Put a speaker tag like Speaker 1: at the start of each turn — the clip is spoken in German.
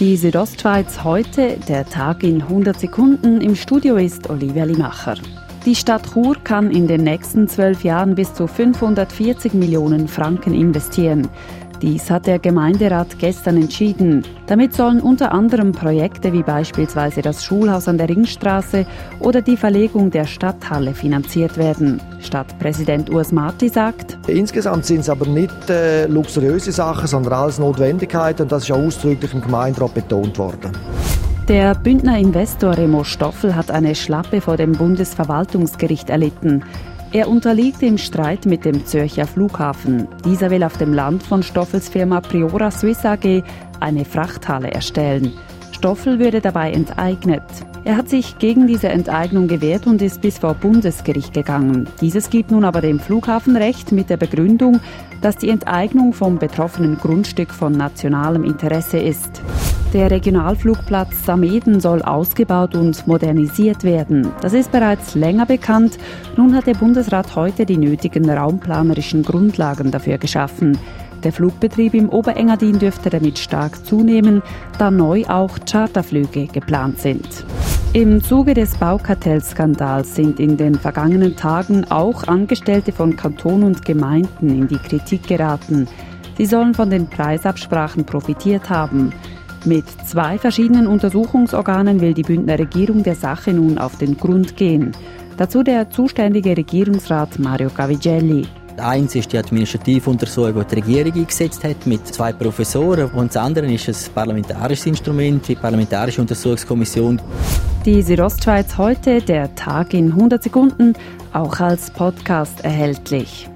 Speaker 1: Die Südostschweiz heute, der Tag in 100 Sekunden. Im Studio ist Olivia Limacher. Die Stadt Chur kann in den nächsten zwölf Jahren bis zu 540 Millionen Franken investieren. Dies hat der Gemeinderat gestern entschieden. Damit sollen unter anderem Projekte wie beispielsweise das Schulhaus an der Ringstraße oder die Verlegung der Stadthalle finanziert werden. Stadtpräsident Urs Marti sagt,
Speaker 2: Insgesamt sind es aber nicht äh, luxuriöse Sachen, sondern alles Notwendigkeiten und das ist auch ausdrücklich im Gemeinderat betont worden.
Speaker 1: Der Bündner Investor Remo Stoffel hat eine Schlappe vor dem Bundesverwaltungsgericht erlitten. Er unterliegt im Streit mit dem Zürcher Flughafen. Dieser will auf dem Land von Stoffels Firma Priora Swiss AG eine Frachthalle erstellen. Stoffel würde dabei enteignet. Er hat sich gegen diese Enteignung gewehrt und ist bis vor Bundesgericht gegangen. Dieses gibt nun aber dem Flughafen Recht mit der Begründung, dass die Enteignung vom betroffenen Grundstück von nationalem Interesse ist. Der Regionalflugplatz Sameden soll ausgebaut und modernisiert werden. Das ist bereits länger bekannt. Nun hat der Bundesrat heute die nötigen raumplanerischen Grundlagen dafür geschaffen. Der Flugbetrieb im Oberengadin dürfte damit stark zunehmen, da neu auch Charterflüge geplant sind. Im Zuge des Baukartellskandals sind in den vergangenen Tagen auch Angestellte von Kanton und Gemeinden in die Kritik geraten. Sie sollen von den Preisabsprachen profitiert haben. Mit zwei verschiedenen Untersuchungsorganen will die Bündner Regierung der Sache nun auf den Grund gehen. Dazu der zuständige Regierungsrat Mario Cavigelli.
Speaker 3: Eins ist die Administrativuntersuchung, die die Regierung eingesetzt hat mit zwei Professoren und das andere ist ein parlamentarisches Instrument, die Parlamentarische Untersuchungskommission.
Speaker 1: Die Südostschweiz heute, der Tag in 100 Sekunden, auch als Podcast erhältlich.